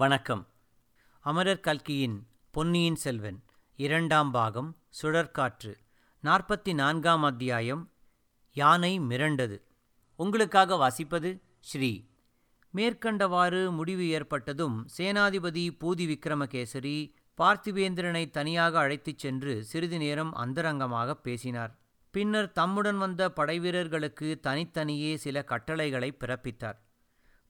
வணக்கம். அமரர் கல்கியின் பொன்னியின் செல்வன் இரண்டாம் பாகம் சுழற்காற்று நாற்பத்தி நான்காம் அத்தியாயம் யானை மிரண்டது. உங்களுக்காக வாசிப்பது ஸ்ரீ. மேற்கண்டவாறு முடிவு ஏற்பட்டதும் சேனாதிபதி பூதி விக்ரமகேசரி பார்த்திவேந்திரனை தனியாக அழைத்துச் சென்று சிறிது நேரம் அந்தரங்கமாகப் பேசினார். பின்னர் தம்முடன் வந்த படைவீரர்களுக்கு தனித்தனியே சில கட்டளைகளை பிறப்பித்தார்.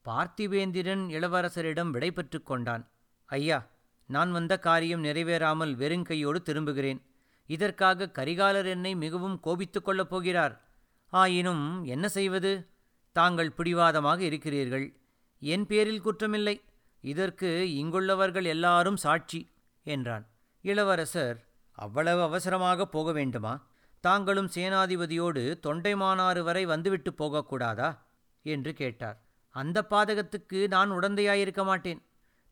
பார்த்திபேந்திரன் இளவரசரிடம் விடைபெற்றுக் கொண்டான். ஐயா நான் வந்த காரியம் நிறைவேறாமல் வெறுங்கையோடு திரும்புகிறேன். இதற்காக கரிகாலர் என்னை மிகவும் கோபித்துக் கொள்ளப் போகிறார். ஆயினும் என்ன செய்வது? தாங்கள் பிடிவாதமாக இருக்கிறீர்கள். என் பேரில் குற்றமில்லை. இதற்கு இங்குள்ளவர்கள் எல்லாரும் சாட்சி என்றான். இளவரசர் அவ்வளவு அவசரமாக போக வேண்டுமா? தாங்களும் சேனாதிபதியோடு தொண்டைமானாறு வரை வந்துவிட்டு போகக்கூடாதா? என்று கேட்டார். அந்த பாதகத்துக்கு நான் உடந்தையாயிருக்க மாட்டேன்.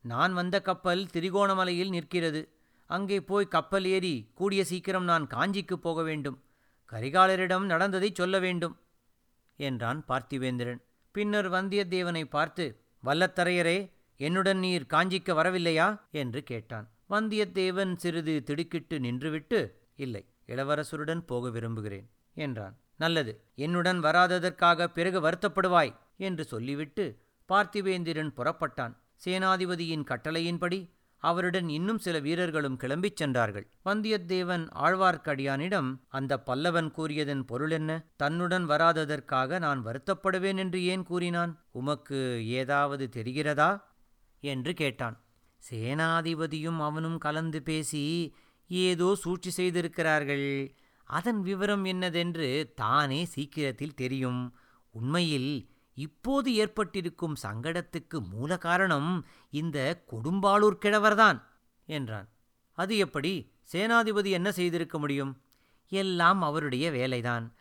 நான் வந்த கப்பல் திரிகோணமலையில் நிற்கிறது. அங்கே போய் கப்பல் ஏறி கூடிய சீக்கிரம் நான் காஞ்சிக்கு போக வேண்டும். கரிகாலரிடம் நடந்ததைச் சொல்ல வேண்டும் என்றான் பார்த்திவேந்திரன். பின்னர் வந்தியத்தேவனை பார்த்து வல்லத்தரையரே என்னுடன் நீர் காஞ்சிக்கு வரவில்லையா? என்று கேட்டான். வந்தியத்தேவன் சிறிது திடுக்கிட்டு நின்றுவிட்டு இல்லை இளவரசருடன் போக விரும்புகிறேன் என்றான். நல்லது என்னுடன் வராததற்காக பிறகு வருத்தப்படுவாய். என்று சொல்லிவிட்டு பார்த்திவேந்திரன் புறப்பட்டான். சேனாதிபதியின் கட்டளையின்படி அவருடன் இன்னும் சில வீரர்களும் கிளம்பிச் சென்றார்கள். வந்தியத்தேவன் ஆழ்வார்க்கடியானிடம் அந்த பல்லவன் கூறியதன் பொருளென்ன தன்னுடன் வராததற்காக நான் வருத்தப்படுவேன் என்று ஏன் கூறினான்? உமக்கு ஏதாவது தெரிகிறதா? என்று கேட்டான். சேனாதிபதியும் அவனும் கலந்து பேசி ஏதோ சூழ்ச்சி செய்திருக்கிறார்கள். அதன் விவரம் என்னதென்று தானே சீக்கிரத்தில் தெரியும். உண்மையில் இப்போது ஏற்பட்டிருக்கும் சங்கடத்துக்கு மூல காரணம் இந்த கொடும்பாளூர் கிழவர்தான் என்றான். அது எப்படி? சேனாதிபதி என்ன செய்திருக்க முடியும்? எல்லாம் அவருடைய வேலைதான்.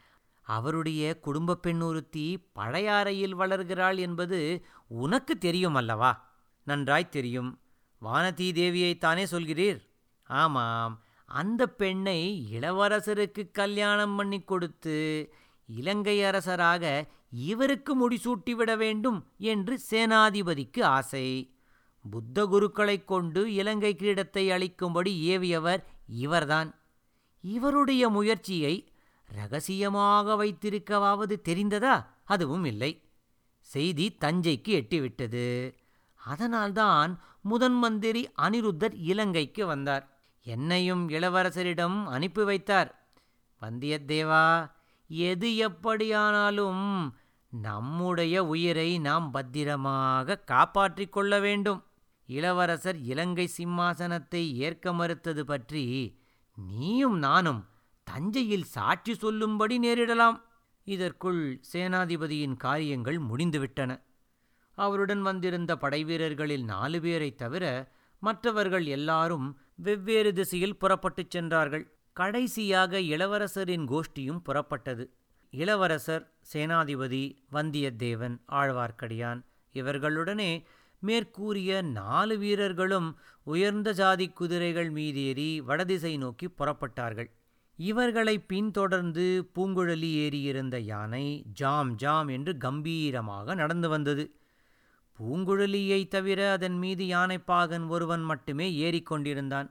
அவருடைய குடும்பப் பெண் ஒருத்தி பழையாறையில் வளர்கிறாள் என்பது உனக்கு தெரியும் அல்லவா? நன்றாய் தெரியும். வானதி தேவியைத்தானே சொல்கிறீர்? ஆமாம். அந்த பெண்ணை இளவரசருக்கு கல்யாணம் பண்ணி கொடுத்து இலங்கை அரசராக இவருக்கு முடிசூட்டிவிட வேண்டும் என்று சேனாதிபதிக்கு ஆசை. புத்த குருக்களைக் கொண்டு இலங்கை கிரீடத்தை அளிக்கும்படி ஏவியவர் இவர்தான். இவருடைய முயற்சியை ரகசியமாக வைத்திருக்கவாவது தெரிந்ததா? அதுவும் இல்லை. செய்தி தஞ்சைக்கு எட்டிவிட்டது. அதனால்தான் முதன் மந்திரி அனிருத்தர் இலங்கைக்கு வந்தார். என்னையும் இளவரசரிடம் அனுப்பி வைத்தார். வந்தியத்தேவா எது எப்படியானாலும் நம்முடைய உயிரை நாம் பத்திரமாக காப்பாற்றிக் கொள்ள வேண்டும். இளவரசர் இலங்கை சிம்மாசனத்தை ஏற்க மறுத்தது பற்றி நீயும் நானும் தஞ்சையில் சாட்சி சொல்லும்படி நேரிடலாம். இதற்குள் சேனாதிபதியின் காரியங்கள் முடிந்துவிட்டன. அவருடன் வந்திருந்த படைவீரர்களில் நாலு பேரைத் தவிர மற்றவர்கள் எல்லாரும் வெவ்வேறு திசையில் புறப்பட்டுச் சென்றார்கள். கடைசியாக இளவரசரின் கோஷ்டியும் புறப்பட்டது. இளவரசர் சேனாதிபதி வந்தியத்தேவன் ஆழ்வார்க்கடியான் இவர்களுடனே மேற்கூறிய நாலு வீரர்களும் உயர்ந்த ஜாதி குதிரைகள் மீதேறி வடதிசை நோக்கி புறப்பட்டார்கள். இவர்களை பின்தொடர்ந்து பூங்குழலி ஏறியிருந்த யானை ஜாம் ஜாம் என்று கம்பீரமாக நடந்து வந்தது. பூங்குழலியை தவிர அதன் மீது யானைப்பாகன் ஒருவன் மட்டுமே ஏறிக்கொண்டிருந்தான்.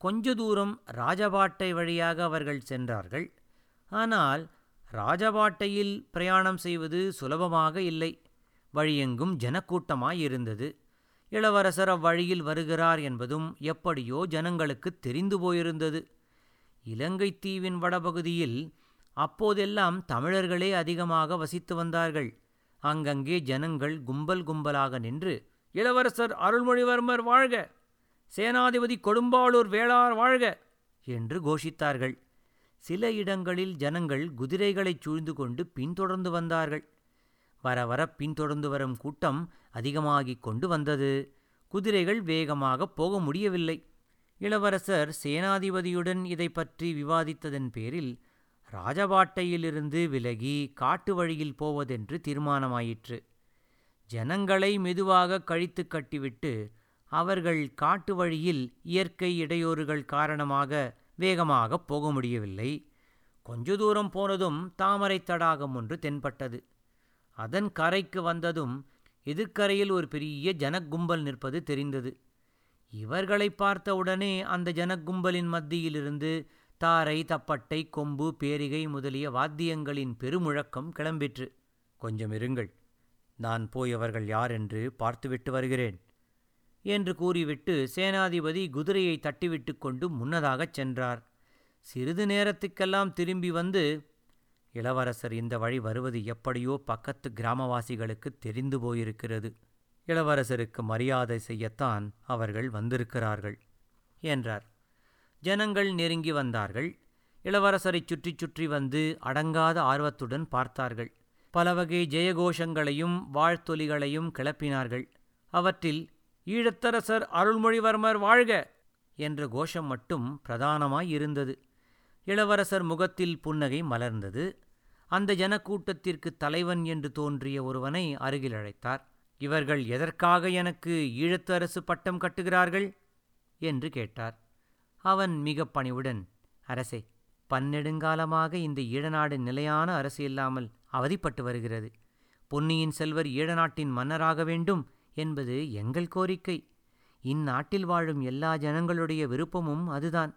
கொஞ்ச தூரம் ராஜபாட்டை வழியாக அவர்கள் சென்றார்கள். ஆனால் ராஜபாட்டையில் பிரயாணம் செய்வது சுலபமாக இல்லை. வழியெங்கும் ஜனக்கூட்டமாயிருந்தது. இளவரசர் அவ்வழியில் வருகிறார் என்பதும் எப்படியோ ஜனங்களுக்கு தெரிந்து போயிருந்தது. இலங்கை தீவின் வடபகுதியில் அப்போதெல்லாம் தமிழர்களே அதிகமாக வசித்து வந்தார்கள். அங்கங்கே ஜனங்கள் கும்பல் கும்பலாக நின்று இளவரசர் அருள்மொழிவர்மர் வாழ்க! சேனாதிபதி கொடும்பாளூர் வேளார் வாழ்க! என்று கோஷித்தார்கள். சில இடங்களில் ஜனங்கள் குதிரைகளைச் சூழ்ந்து கொண்டு பின்தொடர்ந்து வந்தார்கள். வர வர பின்தொடர்ந்து வரும் கூட்டம் அதிகமாகிக் கொண்டு வந்தது. குதிரைகள் வேகமாக போக முடியவில்லை. இளவரசர் சேனாதிபதியுடன் இதை பற்றி விவாதித்ததன் பேரில் ராஜபாட்டையிலிருந்து விலகி காட்டு வழியில் போவதென்று தீர்மானமாயிற்று. ஜனங்களை மெதுவாக கழித்து கட்டிவிட்டு அவர்கள் காட்டு வழியில் இயற்கை இடையூறுகள் காரணமாக வேகமாக போக முடியவில்லை. கொஞ்ச தூரம் போனதும் தாமரை தடாகம் ஒன்று தென்பட்டது. அதன் கரைக்கு வந்ததும் எதிர்க்கரையில் ஒரு பெரிய ஜனக்கும்பல் நிற்பது தெரிந்தது. இவர்களை பார்த்தவுடனே அந்த ஜனக்கும்பலின் மத்தியிலிருந்து தாரை தப்பட்டை கொம்பு பேரிகை முதலிய வாத்தியங்களின் பெருமுழக்கம் கிளம்பிற்று. கொஞ்சம் இருங்கள். நான் போய் அவர்கள் யார் என்று பார்த்துவிட்டு வருகிறேன். என்று கூறிவிட்டு சேனாதிபதி குதிரையை தட்டிவிட்டு கொண்டு முன்னதாகச் சென்றார். சிறிது நேரத்துக்கெல்லாம் திரும்பி வந்து இளவரசர் இந்த வழி வருவது எப்படியோ பக்கத்து கிராமவாசிகளுக்கு தெரிந்து போயிருக்கிறது. இளவரசருக்கு மரியாதை செய்யத்தான் அவர்கள் வந்திருக்கிறார்கள் என்றார். ஜனங்கள் நெருங்கி வந்தார்கள். இளவரசரைச் சுற்றி சுற்றி வந்து அடங்காத ஆர்வத்துடன் பார்த்தார்கள். பலவகை ஜெயகோஷங்களையும் வாழ்த்தொலிகளையும் கிளப்பினார்கள். அவற்றில் ஈழத்தரசர் அருள்மொழிவர்மர் வாழ்க! என்ற கோஷம் மட்டும் பிரதானமாய் இருந்தது இளவரசர் முகத்தில் புன்னகை மலர்ந்தது. அந்த ஜனக்கூட்டத்திற்கு தலைவன் என்று தோன்றிய ஒருவனை அருகில் அழைத்தார். இவர்கள் எதற்காக எனக்கு ஈழத்து அரசு பட்டம் கட்டுகிறார்கள்? என்று கேட்டார். அவன் மிக பணிவுடன் அரசே பன்னெடுங்காலமாக இந்த ஈழநாடு நிலையான அரசு இல்லாமல் அவதிப்பட்டு வருகிறது. பொன்னியின் செல்வர் ஈழநாட்டின் மன்னராக வேண்டும் என்பது எங்கள் கோரிக்கை. இந்நாட்டில் வாழும் எல்லா ஜனங்களுடைய விருப்பமும் அதுதான்.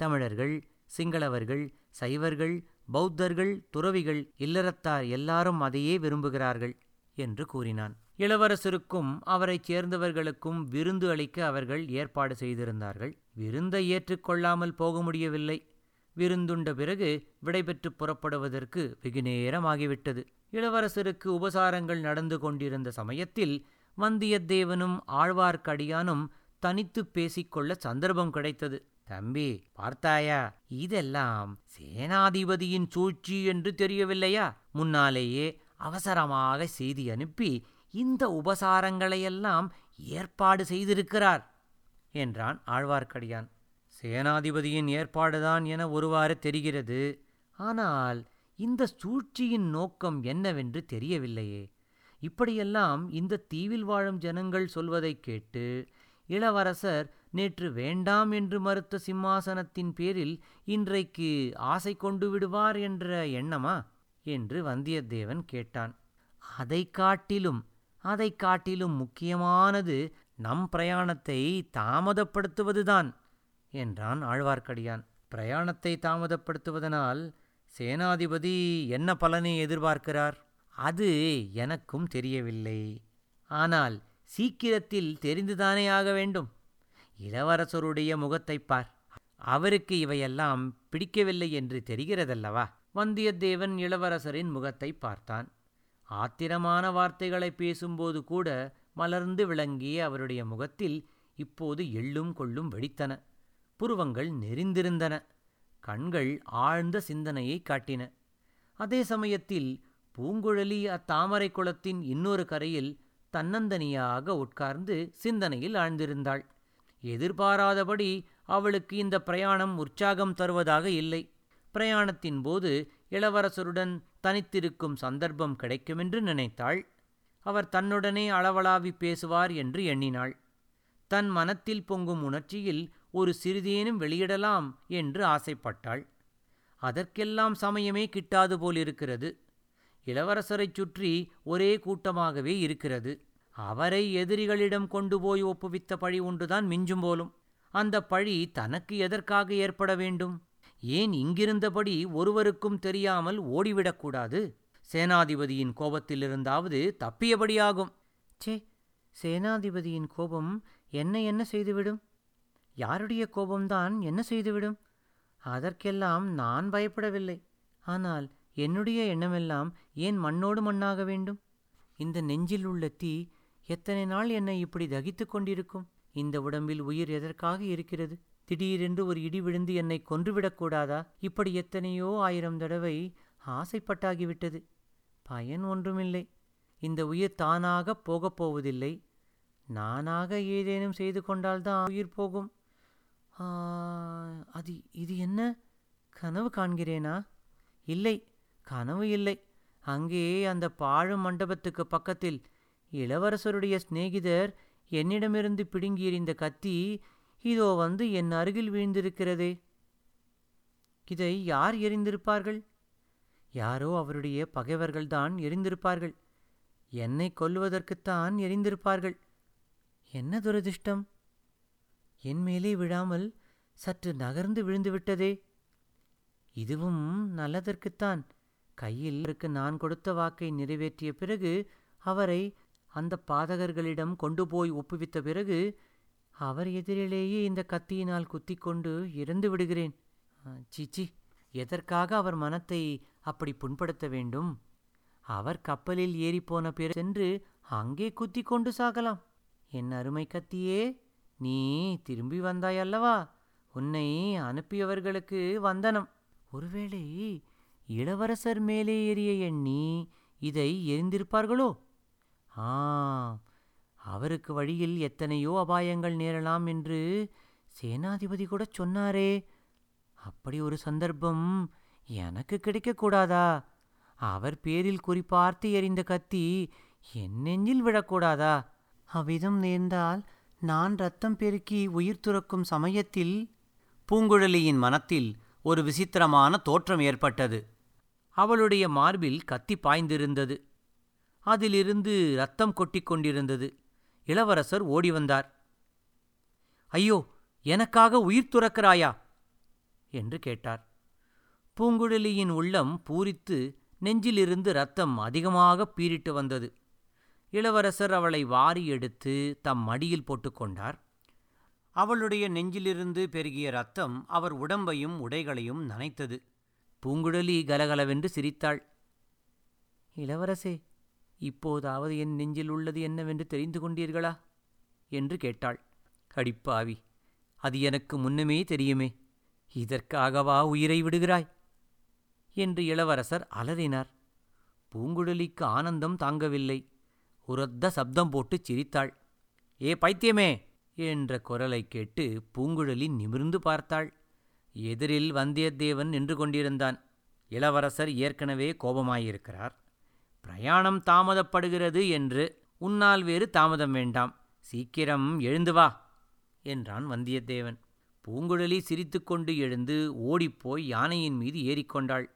தமிழர்கள் சிங்களவர்கள் சைவர்கள் பௌத்தர்கள் துறவிகள் இல்லறத்தார் எல்லாரும் அதையே விரும்புகிறார்கள் என்று கூறினான். இளவரசருக்கும் அவரைச் சேர்ந்தவர்களுக்கும் விருந்து அளிக்க அவர்கள் ஏற்பாடு செய்திருந்தார்கள். விருந்தை ஏற்றுக்கொள்ளாமல் போக முடியவில்லை. விருந்துண்ட பிறகு விடைபெற்று புறப்படுவதற்கு வெகுநேரமாகிவிட்டது இளவரசருக்கு உபசாரங்கள் நடந்து கொண்டிருந்த சமயத்தில் வந்தியத்தேவனும் ஆழ்வார்க்கடியானும் தனித்து பேசிக்கொள்ள சந்தர்ப்பம் கிடைத்தது. தம்பி பார்த்தாயா? இதெல்லாம் சேனாதிபதியின் சூழ்ச்சி என்று தெரியவில்லையா? முன்னாலேயே அவசரமாக செய்தி அனுப்பி இந்த உபசாரங்களையெல்லாம் ஏற்பாடு செய்திருக்கிறார் என்றான் ஆழ்வார்க்கடியான். சேனாதிபதியின் ஏற்பாடுதான் என ஒருவாறு தெரிகிறது. ஆனால் இந்த சூழ்ச்சியின் நோக்கம் என்னவென்று தெரியவில்லையே. இப்படியெல்லாம் இந்த தீவில் வாழும் ஜனங்கள் சொல்வதைக் கேட்டு இளவரசர் நேற்று வேண்டாம் என்று மறுத்த சிம்மாசனத்தின் பேரில் இன்றைக்கு ஆசை கொண்டு விடுவார் என்ற எண்ணமா? என்று வந்தியத்தேவன் கேட்டான். அதைக் காட்டிலும் அதைக் காட்டிலும் முக்கியமானது நம் பிரயாணத்தை தாமதப்படுத்துவதுதான் என்றான் ஆழ்வார்க்கடியான். பிரயாணத்தை தாமதப்படுத்துவதனால் சேனாதிபதி என்ன பலனை எதிர்பார்க்கிறார்? அது எனக்கும் தெரியவில்லை. ஆனால் சீக்கிரத்தில் தெரிந்துதானே ஆக வேண்டும்? இளவரசருடைய முகத்தைப் பார். அவருக்கு இவையெல்லாம் பிடிக்கவில்லை என்று தெரிகிறதல்லவா? வந்தியத்தேவன் இளவரசரின் முகத்தை பார்த்தான். ஆத்திரமான வார்த்தைகளை பேசும்போது கூட மலர்ந்து விளங்கிய அவருடைய முகத்தில் இப்போது எள்ளும் கொள்ளும் வெடித்தன. புருவங்கள் நெறிந்திருந்தன கண்கள் ஆழ்ந்த சிந்தனையை காட்டின. அதே சமயத்தில் பூங்குழலி அத்தாமரை குளத்தின் இன்னொரு கரையில் தன்னந்தனியாக உட்கார்ந்து சிந்தனையில் ஆழ்ந்திருந்தாள். எதிர்பாராதபடி அவளுக்கு இந்த பிரயாணம் உற்சாகம் தருவதாக இல்லை. பிரயாணத்தின் போது இளவரசருடன் தனித்திருக்கும் சந்தர்ப்பம் கிடைக்குமென்று நினைத்தாள். அவர் தன்னுடனே அளவளாவி பேசுவார் என்று எண்ணினாள். தன் மனத்தில் பொங்கும் உணர்ச்சியில் ஒரு சிறிதேனும் வெளியிடலாம் என்று ஆசைப்பட்டாள். அதற்கெல்லாம் சமயமே கிட்டாது போலிருக்கிறது. இளவரசரைச் சுற்றி ஒரே கூட்டமாகவே இருக்கிறது. அவரை எதிரிகளிடம் கொண்டு போய் ஒப்புவித்த பழி ஒன்றுதான் மிஞ்சும் போலும். அந்த பழி தனக்கு எதற்காக ஏற்பட வேண்டும்? ஏன் இங்கிருந்தபடி ஒருவருக்கும் தெரியாமல் ஓடிவிடக்கூடாது சேனாதிபதியின் கோபத்திலிருந்தாவது தப்பியபடியாகும். சே சேனாதிபதியின் கோபம் என்ன என்ன செய்துவிடும்? யாருடைய கோபம்தான் என்ன செய்துவிடும்? அதற்கெல்லாம் நான் பயப்படவில்லை. ஆனால் என்னுடைய எண்ணமெல்லாம் ஏன் மண்ணோடு மண்ணாக வேண்டும்? இந்த நெஞ்சில் உள்ள தீ எத்தனை நாள் என்னை இப்படி தகித்துக் கொண்டிருக்கும்? இந்த உடம்பில் உயிர் எதற்காக இருக்கிறது? திடீரென்று ஒரு இடி விழுந்து என்னை கொன்றுவிடக்கூடாதா இப்படி எத்தனையோ ஆயிரம் தடவை ஆசைப்பட்டாகிவிட்டது. பயன் ஒன்றுமில்லை. இந்த உயிர் தானாகப் போகப் போவதில்லை. நானாக ஏதேனும் செய்து கொண்டால்தான் உயிர் போகும். ஆ, அது இது என்ன? கனவு காண்கிறேனா? இல்லை. கனவு இல்லை. அங்கே அந்த பாழும் மண்டபத்துக்கு பக்கத்தில் இளவரசருடைய சிநேகிதர் என்னிடமிருந்து பிடுங்கியறிந்த கத்தி இதோ வந்து என் அருகில் வீழ்ந்திருக்கிறதே. இதை யார் எறிந்திருப்பார்கள்? யாரோ அவருடைய பகைவர்கள்தான் எரிந்திருப்பார்கள் என்னை கொல்லுவதற்குத்தான் எரிந்திருப்பார்கள் என்ன துரதிர்ஷ்டம்? என் மேலே விழாமல் சற்று நகர்ந்து விழுந்துவிட்டதே. இதுவும் நல்லதற்குத்தான். கையில் இருக்கு. நான் கொடுத்த வாக்கை நிறைவேற்றிய பிறகு அவரை அந்த பாதகர்களிடம் கொண்டு போய் ஒப்புவித்த பிறகு அவர் எதிரிலேயே இந்த கத்தியினால் குத்திக் கொண்டு இறந்து விடுகிறேன். சீச்சி எதற்காக அவர் மனத்தை அப்படி புண்படுத்த வேண்டும்? அவர் கப்பலில் ஏறிப்போன பிறகு சென்று அங்கே குத்திக் கொண்டு சாகலாம். என் அருமை கத்தியே நீ திரும்பி வந்தாய் அல்லவா? உன்னை அனுப்பியவர்களுக்கு வந்தனம். ஒருவேளை இளவரசர் மேலே ஏறிய எண்ணி இதை எரிந்திருப்பார்களோ? ஆ அவருக்கு வழியில் எத்தனையோ அபாயங்கள் நேரலாம் என்று சேனாதிபதி கூட சொன்னாரே. அப்படி ஒரு சந்தர்ப்பம் எனக்கு கிடைக்கக்கூடாதா அவர் பேரில் குறிப்பார்த்து எறிந்த கத்தி என் நெஞ்சில் விழக்கூடாதா? அவ்விதம் நேர்ந்தால் நான் ரத்தம் பெருக்கி உயிர் துறக்கும் சமயத்தில் பூங்குழலியின் மனத்தில் ஒரு விசித்திரமான தோற்றம் ஏற்பட்டது. அவளுடைய மார்பில் கத்தி பாய்ந்திருந்தது. அதிலிருந்து ரத்தம் கொட்டிக் கொண்டிருந்தது. இளவரசர் ஓடி வந்தார். ஐயோ எனக்காக உயிர் துறக்கிறாயா? என்று கேட்டார். பூங்குழலியின் உள்ளம் பூரித்து நெஞ்சிலிருந்து ரத்தம் அதிகமாக பீரிட்டு வந்தது. இளவரசர் அவளை வாரி எடுத்து தம் மடியில் போட்டுக்கொண்டார் அவளுடைய நெஞ்சிலிருந்து பெருகிய ரத்தம் அவர் உடம்பையும் உடைகளையும் நனைத்தது. பூங்குழலி கலகலவென்று சிரித்தாள். இளவரசே இப்போதாவது என் நெஞ்சில் உள்ளது என்னவென்று தெரிந்து கொண்டீர்களா? என்று கேட்டாள். அடிப்பாவி அது எனக்கு முன்னமே தெரியுமே. இதற்காகவா உயிரை விடுகிறாய்? என்று இளவரசர் அலறினார். பூங்குழலிக்கு ஆனந்தம் தாங்கவில்லை. உரத்த சப்தம் போட்டுச் சிரித்தாள். ஏ பைத்தியமே! என்ற குரலைக் கேட்டு பூங்குழலி நிமிர்ந்து பார்த்தாள். எதிரில் வந்தியத்தேவன் நின்று கொண்டிருந்தான். இளவரசர் ஏற்கனவே கோபமாயிருக்கிறார். பிரயாணம் தாமதப்படுகிறது என்று உன்னால் வேறு தாமதம் வேண்டாம். சீக்கிரம் எழுந்து வா என்றான் வந்தியத்தேவன். பூங்குழலி சிரித்துக்கொண்டு எழுந்து ஓடிப்போய் யானையின் மீது ஏறிக்கொண்டாள்.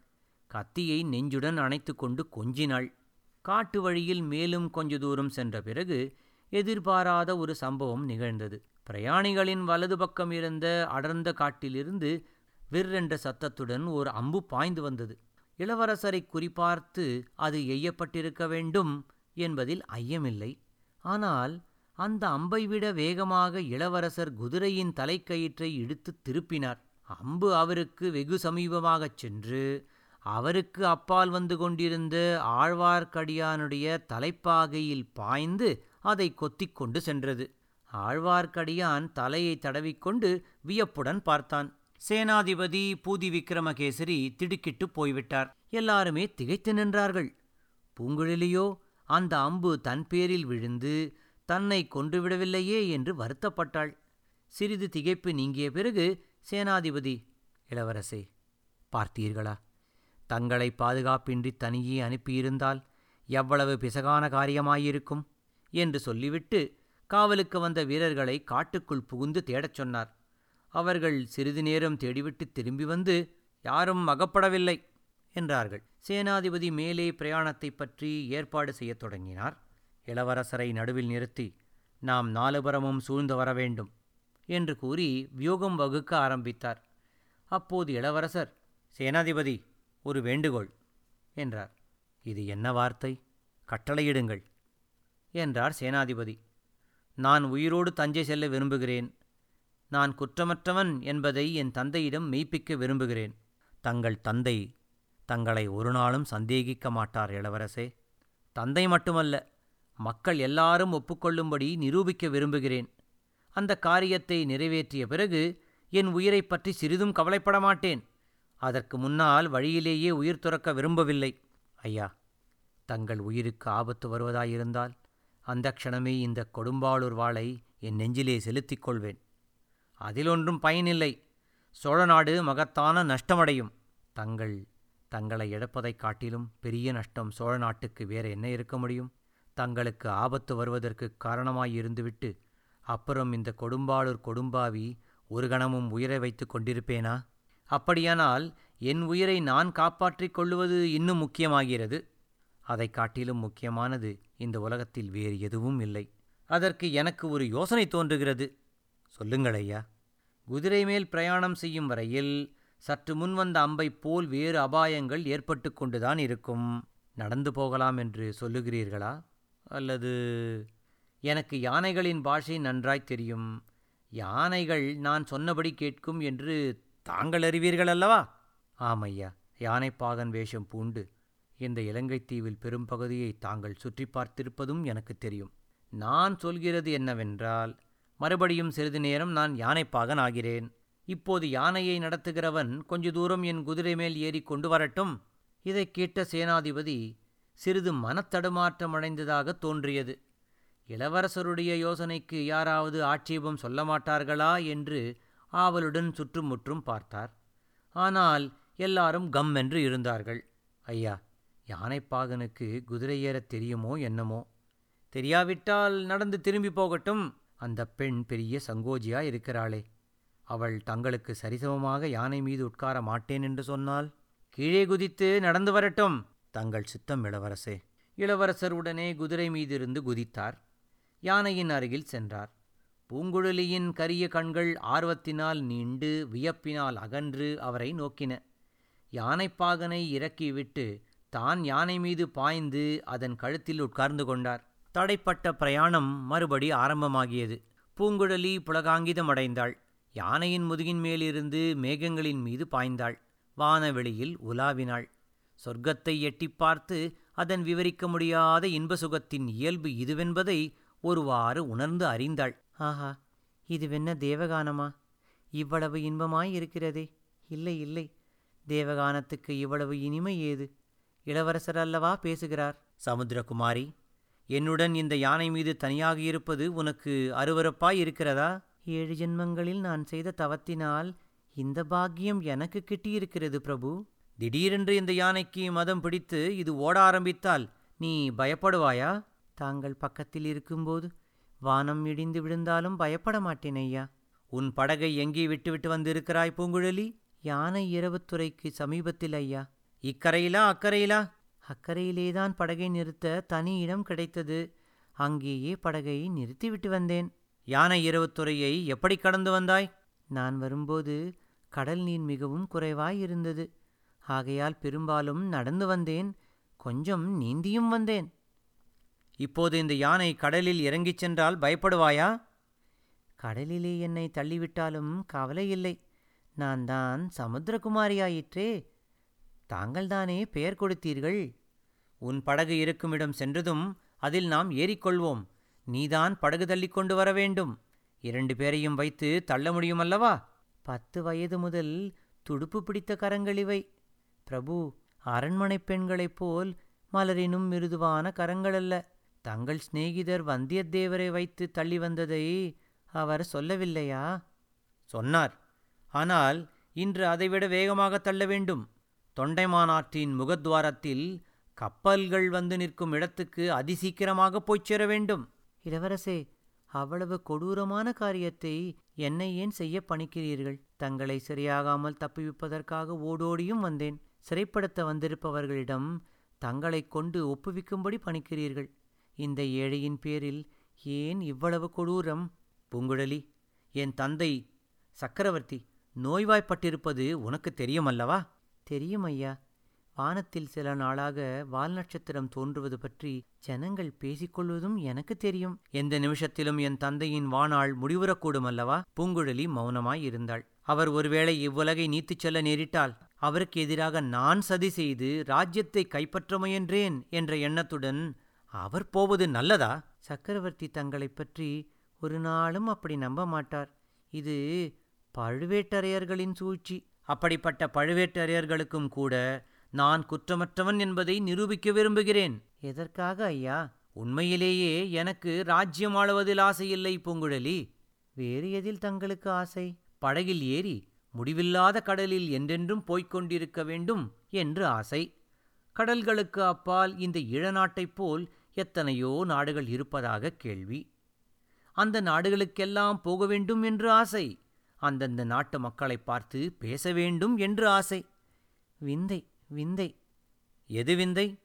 கத்தியை நெஞ்சுடன் அணைத்துக்கொண்டு கொஞ்சினாள். காட்டு வழியில் மேலும் கொஞ்ச தூரம் சென்ற பிறகு எதிர்பாராத ஒரு சம்பவம் நிகழ்ந்தது. பிரயாணிகளின் வலது பக்கம் இருந்த அடர்ந்த காட்டிலிருந்து விற்றென்ற சத்தத்துடன் ஒரு அம்பு பாய்ந்து வந்தது. இளவரசரை குறிபார்த்து அது எய்யப்பட்டிருக்க வேண்டும் என்பதில் ஐயமில்லை. ஆனால் அந்த அம்பை விட வேகமாக இளவரசர் குதிரையின் தலைக்கயிற்றை இழுத்து திருப்பினார். அம்பு அவருக்கு வெகு சமீபமாகச் சென்று அவருக்கு அப்பால் வந்து கொண்டிருந்த ஆழ்வார்க்கடியானுடைய தலைப்பாகையில் பாய்ந்து அதை கொத்திக் கொண்டு சென்றது. ஆழ்வார்க்கடியான் தலையை தடவிக்கொண்டு வியப்புடன் பார்த்தான். சேனாதிபதி பூதி விக்ரமகேசரி திடுக்கிட்டுப் போய்விட்டார். எல்லாருமே திகைத்து நின்றார்கள். பூங்குழலியோ அந்த அம்பு தன் பேரில் விழுந்து தன்னை கொன்றுவிடவில்லையே என்று வருத்தப்பட்டாள். சிறிது திகைப்பு நீங்கிய பிறகு சேனாதிபதி இளவரசே பார்த்தீர்களா? தங்களை பாதுகாப்பின்றி தனியே அனுப்பியிருந்தால் எவ்வளவு பிசகான காரியமாயிருக்கும்? என்று சொல்லிவிட்டு காவலுக்கு வந்த வீரர்களை காட்டுக்குள் புகுந்து தேடச் சொன்னார். அவர்கள் சிறிது நேரம் தேடிவிட்டு திரும்பி வந்து யாரும் அகப்படவில்லை என்றார்கள். சேனாதிபதி மேலே பிரயாணத்தைப் பற்றி ஏற்பாடு செய்யத் தொடங்கினார். இளவரசரை நடுவில் நிறுத்தி நாம் நாலுபுறமும் சூழ்ந்து வர வேண்டும் என்று கூறி வியூகம் வகுக்க ஆரம்பித்தார். அப்போது இளவரசர் சேனாதிபதி ஒரு வேண்டுகோள் என்றார். இது என்ன வார்த்தை? கட்டளையிடுங்கள் என்றார் சேனாதிபதி. நான் உயிரோடு தஞ்சை செல்ல விரும்புகிறேன். நான் குற்றமற்றவன் என்பதை என் தந்தையிடம் மெய்ப்பிக்க விரும்புகிறேன். தங்கள் தந்தை தங்களை ஒரு நாளும் சந்தேகிக்க மாட்டார் இளவரசே. தந்தை மட்டுமல்ல மக்கள் எல்லாரும் ஒப்புக்கொள்ளும்படி நிரூபிக்க விரும்புகிறேன். அந்த காரியத்தை நிறைவேற்றிய பிறகு என் உயிரைப் பற்றி சிறிதும் கவலைப்பட மாட்டேன். அதற்கு முன்னால் வழியிலேயே உயிர் துறக்க விரும்பவில்லை. ஐயா தங்கள் உயிருக்கு ஆபத்து வருவதாயிருந்தால் அந்த க்ஷணமே இந்த கொடும்பாளூர் வாளை என் நெஞ்சிலே செலுத்திக் கொள்வேன். அதிலொன்றும் பயனில்லை. சோழ நாடு மகத்தான நஷ்டமடையும். தங்கள் தங்களை இழப்பதைக் காட்டிலும் பெரிய நஷ்டம் சோழ நாட்டுக்கு வேற என்ன இருக்க முடியும்? தங்களுக்கு ஆபத்து வருவதற்கு காரணமாயிருந்துவிட்டு அப்புறம் இந்த கொடும்பாளூர் கொடும்பாவி ஒரு கணமும் உயிரை வைத்துக் கொண்டிருப்பேனா? அப்படியானால் என் உயிரை நான் காப்பாற்றிக் கொள்ளுவது இன்னும் முக்கியமாகிறது. அதைக் காட்டிலும் முக்கியமானது இந்த உலகத்தில் வேறு எதுவும் இல்லை. அதற்கு எனக்கு ஒரு யோசனை தோன்றுகிறது. சொல்லுங்கள் ஐயா. குதிரை மேல் பிரயாணம் செய்யும் வரையில் சற்று முன் வந்த அம்பைப் போல் வேறு அபாயங்கள் ஏற்பட்டு கொண்டுதான் இருக்கும். நடந்து போகலாம் என்று சொல்லுகிறீர்களா? அல்லது எனக்கு யானைகளின் பாஷை நன்றாய் தெரியும். யானைகள் நான் சொன்னபடி கேட்கும் என்று தாங்கள் அறிவீர்கள் அல்லவா ஆமையா யானைப்பாகன் வேஷம் பூண்டு இந்த இலங்கைத் தீவில் பெரும்பகுதியை தாங்கள் சுற்றி பார்த்திருப்பதும் எனக்கு தெரியும். நான் சொல்கிறது என்னவென்றால் மறுபடியும் சிறிது நேரம் நான் யானைப்பாகன் ஆகிறேன். இப்போது யானையை நடத்துகிறவன் கொஞ்ச தூரம் என் குதிரை மேல் ஏறிக் கொண்டு வரட்டும். இதைக் கேட்ட சேனாதிபதி சிறிது மனத்தடுமாற்றம் அடைந்ததாக தோன்றியது. இளவரசருடைய யோசனைக்கு யாராவது ஆட்சேபம் சொல்ல மாட்டார்களா என்று ஆவலுடன் சுற்றுமுற்றும் பார்த்தார். ஆனால் எல்லாரும் கம் என்று இருந்தார்கள். ஐயா யானைப்பாகனுக்கு குதிரை ஏறத் தெரியுமோ என்னமோ? தெரியாவிட்டால் நடந்து திரும்பி போகட்டும். அந்த பெண் பெரிய சங்கோஜியா இருக்கிறாளே. அவள் தங்களுக்கு சரிசமமாக யானை மீது உட்கார மாட்டேன் என்று சொன்னால் கீழே குதித்து நடந்து வரட்டும். தங்கள் சித்தம் இளவரசே. இளவரசர் உடனே குதிரை மீதிருந்து குதித்தார். யானையின் அருகில் சென்றார். பூங்குழலியின் கரிய கண்கள் ஆர்வத்தினால் நீண்டு வியப்பினால் அகன்று அவரை நோக்கின. யானைப்பாகனை இறக்கிவிட்டு தான் யானை மீது பாய்ந்து அதன் கழுத்தில் உட்கார்ந்து கொண்டார். தடைப்பட்ட பிரயாணம் மறுபடி ஆரம்பமாகியது. பூங்குழலி புலகாங்கிதமடைந்தாள் யானையின் முதுகின் மேலிருந்து மேகங்களின் மீது பாய்ந்தாள். வானவெளியில் உலாவினாள். சொர்க்கத்தை எட்டிப் பார்த்து அதன் விவரிக்க முடியாத இன்ப சுகத்தின் இயல்பு இதுவென்பதை ஒருவாறு உணர்ந்து அறிந்தாள். ஆஹா இதுவென்ன தேவகானமா? இவ்வளவு இன்பமாய் இருக்கிறதே. இல்லை இல்லை. தேவகானத்துக்கு இவ்வளவு இனிமை ஏது? இளவரசர் அல்லவா பேசுகிறார்? சமுத்திரகுமாரி என்னுடன் இந்த யானை மீது தனியாக இருப்பது உனக்கு அருவருப்பாய் இருக்கிறதா? ஏழு ஜென்மங்களில் நான் செய்த தவத்தினால் இந்த பாக்கியம் எனக்கு கிட்டியிருக்கிறது பிரபு. திடீரென்று இந்த யானைக்கு மதம் பிடித்து இது ஓட ஆரம்பித்தால் நீ பயப்படுவாயா? தாங்கள் பக்கத்தில் இருக்கும்போது வானம் இடிந்து விழுந்தாலும் பயப்பட மாட்டேன் ஐயா. உன் படகை எங்கே விட்டுவிட்டு வந்திருக்கிறாய் பூங்குழலி? யானை இரவுத்துறைக்கு சமீபத்தில் ஐயா. இக்கரையிலா அக்கரையிலா? அக்கரையிலேதான் படகை நிறுத்த தனி இடம் கிடைத்தது. அங்கேயே படகை நிறுத்திவிட்டு வந்தேன். யானை இரவுத்துறையை எப்படி கடந்து வந்தாய்? நான் வரும்போது கடல் நீர் மிகவும் குறைவாய் இருந்தது. ஆகையால் பெரும்பாலும் நடந்து வந்தேன். கொஞ்சம் நீந்தியும் வந்தேன். இப்போது இந்த யானை கடலில் இறங்கிச் சென்றால் பயப்படுவாயா? கடலிலே என்னை தள்ளிவிட்டாலும் கவலை இல்லை. நான் தான் சமுத்திரகுமாரியாயிற்றே. தாங்கள்தானே பெயர் கொடுத்தீர்கள்? உன் படகு இருக்குமிடம் சென்றதும் அதில் நாம் ஏறிக்கொள்வோம். நீதான் படகு தள்ளிக் கொண்டு வர வேண்டும். இரண்டு பேரையும் வைத்து தள்ள முடியுமல்லவா? பத்து வயது முதல் துடுப்பு பிடித்த கரங்கள் இவை. பிரபு அரண்மனைப் பெண்களைப் போல் மலரினும் மிருதுவான கரங்களல்ல தங்கள் சிநேகிதர் வந்தியத்தேவரை வைத்து தள்ளி வந்ததை அவர் சொல்லவில்லையா? சொன்னார். ஆனால் இன்று அதைவிட வேகமாக தள்ள வேண்டும். தொண்டைமானாற்றின் முகத்வாரத்தில் கப்பல்கள் வந்து நிற்கும் இடத்துக்கு அதிசீக்கிரமாக போய்ச் சேர வேண்டும். இளவரசே அவ்வளவு கொடூரமான காரியத்தை என்னை ஏன் செய்ய பணிக்கிறீர்கள்? தங்களை சரியாகாமல் தப்பிவிப்பதற்காக ஓடோடியும் வந்தேன். சிறைப்படுத்த வந்திருப்பவர்களிடம் தங்களைக் கொண்டு ஒப்புவிக்கும்படி பணிக்கிறீர்கள். இந்த ஏழையின் பேரில் ஏன் இவ்வளவு கொடூரம்? பூங்குழலி என் தந்தை சக்கரவர்த்தி நோய்வாய்ப்பட்டிருப்பது உனக்கு தெரியுமல்லவா? தெரியும் ஐயா வானத்தில் சில நாளாக வால் நட்சத்திரம் தோன்றுவது பற்றி ஜனங்கள் பேசிக்கொள்வதும் எனக்கு தெரியும். எந்த நிமிஷத்திலும் என் தந்தையின் வானாள் முடிவுறக்கூடும் அல்லவா? பூங்குழலி மௌனமாய் இருந்தாள். அவர் ஒருவேளை இவ்வுலகை நீத்துச் செல்ல நேரிட்டால் அவருக்கு எதிராக நான் சதி செய்து ராஜ்யத்தை கைப்பற்ற முயன்றேன் என்ற எண்ணத்துடன் அவர் போவது நல்லதா? சக்கரவர்த்தி தங்களைப் பற்றி ஒரு நாளும் அப்படி நம்ப மாட்டார். இது பழுவேட்டரையர்களின் சூழ்ச்சி. அப்படிப்பட்ட பழுவேட்டரையர்களுக்கும் கூட நான் குற்றமற்றவன் என்பதை நிரூபிக்க விரும்புகிறேன். எதற்காக ஐயா? உண்மையிலேயே எனக்கு ராஜ்யம் ஆளுவதில் ஆசையில்லை பூங்குழலி. வேறு எதில் தங்களுக்கு ஆசை? படகில் ஏறி முடிவில்லாத கடலில் என்றென்றும் போய்க் கொண்டிருக்க வேண்டும் என்று ஆசை. கடல்களுக்கு அப்பால் இந்த ஈழநாட்டைப் போல் எத்தனையோ நாடுகள் இருப்பதாக கேள்வி. அந்த நாடுகளுக்கெல்லாம் போக வேண்டும் என்று ஆசை. அந்தந்த நாட்டு மக்களைப் பார்த்து பேச வேண்டும் என்று ஆசை. விந்தை விந்தை. எது விந்தை?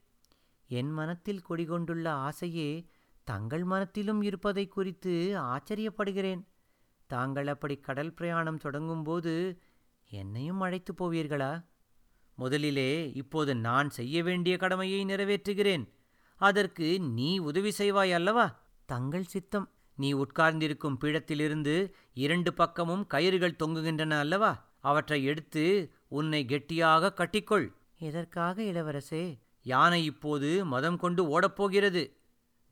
என் மனத்தில் கொடிகொண்டுள்ள ஆசையே தங்கள் மனத்திலும் இருப்பதை குறித்து ஆச்சரியப்படுகிறேன். தாங்கள் அப்படி கடல் பிரயாணம் தொடங்கும்போது என்னையும் அழைத்து போவீர்களா? முதலிலே இப்போது நான் செய்ய வேண்டிய கடமையை நிறைவேற்றுகிறேன். அதற்கு நீ உதவி செய்வாய் அல்லவா? தங்கள் சித்தம். நீ உட்கார்ந்திருக்கும் பீடத்திலிருந்து இரண்டு பக்கமும் கயிறுகள் தொங்குகின்றன அல்லவா? அவற்றை எடுத்து உன்னை கெட்டியாக கட்டிக்கொள். எதற்காக இளவரசே? யானை இப்போது மதம் கொண்டு ஓடப்போகிறது.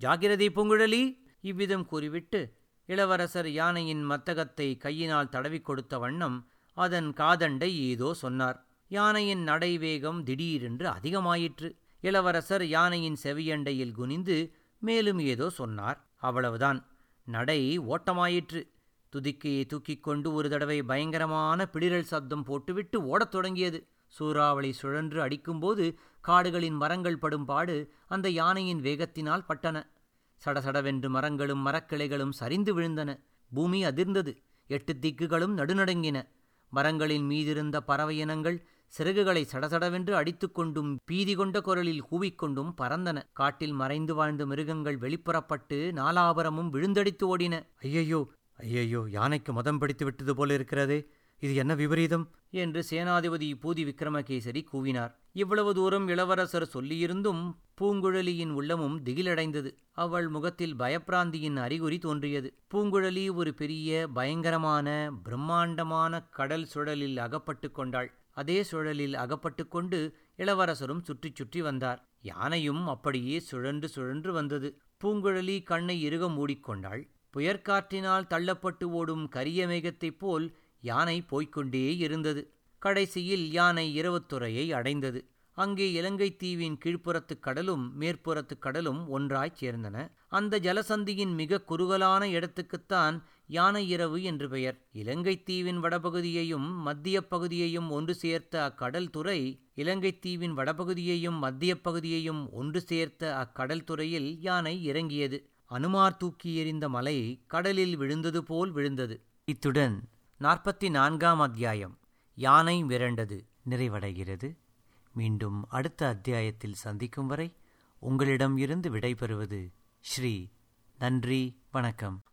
ஜாகிரதை பூங்குழலி. இவ்விதம் கூறிவிட்டு இளவரசர் யானையின் மத்தகத்தை கையினால் தடவிக் கொடுத்த வண்ணம் அதன் காதண்டை ஏதோ சொன்னார். யானையின் நடைவேகம் திடீரென்று அதிகமாயிற்று. இளவரசர் யானையின் செவியண்டையில் குனிந்து மேலும் ஏதோ சொன்னார். அவ்வளவுதான். நடை ஓட்டமாயிற்று. துதிக்கையை தூக்கிக் கொண்டு ஒரு தடவை பயங்கரமான பிளிரல் சப்தம் போட்டுவிட்டு ஓடத் தொடங்கியது. சூறாவளி சுழன்று அடிக்கும்போது காடுகளின் மரங்கள் படும் பாடு அந்த யானையின் வேகத்தினால் பட்டன. சடசடவென்று மரங்களும் மரக்கிளைகளும் சரிந்து விழுந்தன. பூமி அதிர்ந்தது. எட்டு திக்குகளும் நடுநடுங்கின. மரங்களின் மீதிருந்த பறவை இனங்கள் சிறகுகளை சடசடவென்று அடித்துக்கொண்டும் பீதி கொண்ட குரலில் கூவிக்கொண்டும் பறந்தன. காட்டில் மறைந்து வாழ்ந்த மிருகங்கள் வெளிப்புறப்பட்டு நாலாபரமும் விழுந்தடித்து ஓடின. ஐயையோ ஐயையோ யானைக்கு மதம் பிடித்து விட்டது போல இருக்கிறதே. இது என்ன விபரீதம்? என்று சேனாதிபதி பூதி விக்ரமகேசரி கூவினார். இவ்வளவு தூரம் இளவரசர் சொல்லியிருந்தும் பூங்குழலியின் உள்ளமும் திகிலடைந்தது. அவள் முகத்தில் பயப்பிராந்தியின் அறிகுறி தோன்றியது. பூங்குழலி ஒரு பெரிய பயங்கரமான பிரம்மாண்டமான கடல் சுழலில் அகப்பட்டு கொண்டாள். அதே சுழலில் அகப்பட்டு கொண்டு இளவரசரும் சுற்றி சுற்றி வந்தார். யானையும் அப்படியே சுழன்று சுழன்று வந்தது. பூங்குழலி கண்ணை இறுக மூடிக்கொண்டாள். புயற்காற்றினால் தள்ளப்பட்டு ஓடும் கரிய மேகத்தைப் போல் யானை போய்க்கொண்டே இருந்தது. கடைசியில் யானை இரவுத்துறையை அடைந்தது. அங்கே இலங்கை தீவின் கீழ்ப்புறத்துக் கடலும் மேற்புறத்துக் கடலும் ஒன்றாய்ச் சேர்ந்தன. அந்த ஜலசந்தியின் மிக குறுகலான இடத்துக்குத்தான் யானை இரவு என்று பெயர். இலங்கைத் தீவின் வடபகுதியையும் மத்திய பகுதியையும் ஒன்று சேர்த்த அக்கடல் துறை இலங்கைத் தீவின் வடபகுதியையும் மத்திய பகுதியையும் ஒன்று சேர்த்த அக்கடல் துறையில் யானை இறங்கியது. அனுமார் தூக்கி எறிந்த மலை கடலில் விழுந்தது போல் விழுந்தது. இத்துடன் நாற்பத்தி நான்காம் அத்தியாயம். யானை விரண்டது நிறைவடைகிறது. மீண்டும் அடுத்த அத்தியாயத்தில் சந்திக்கும் வரை உங்களிடம் இருந்து விடைபெறுவது ஸ்ரீ நன்றி வணக்கம்.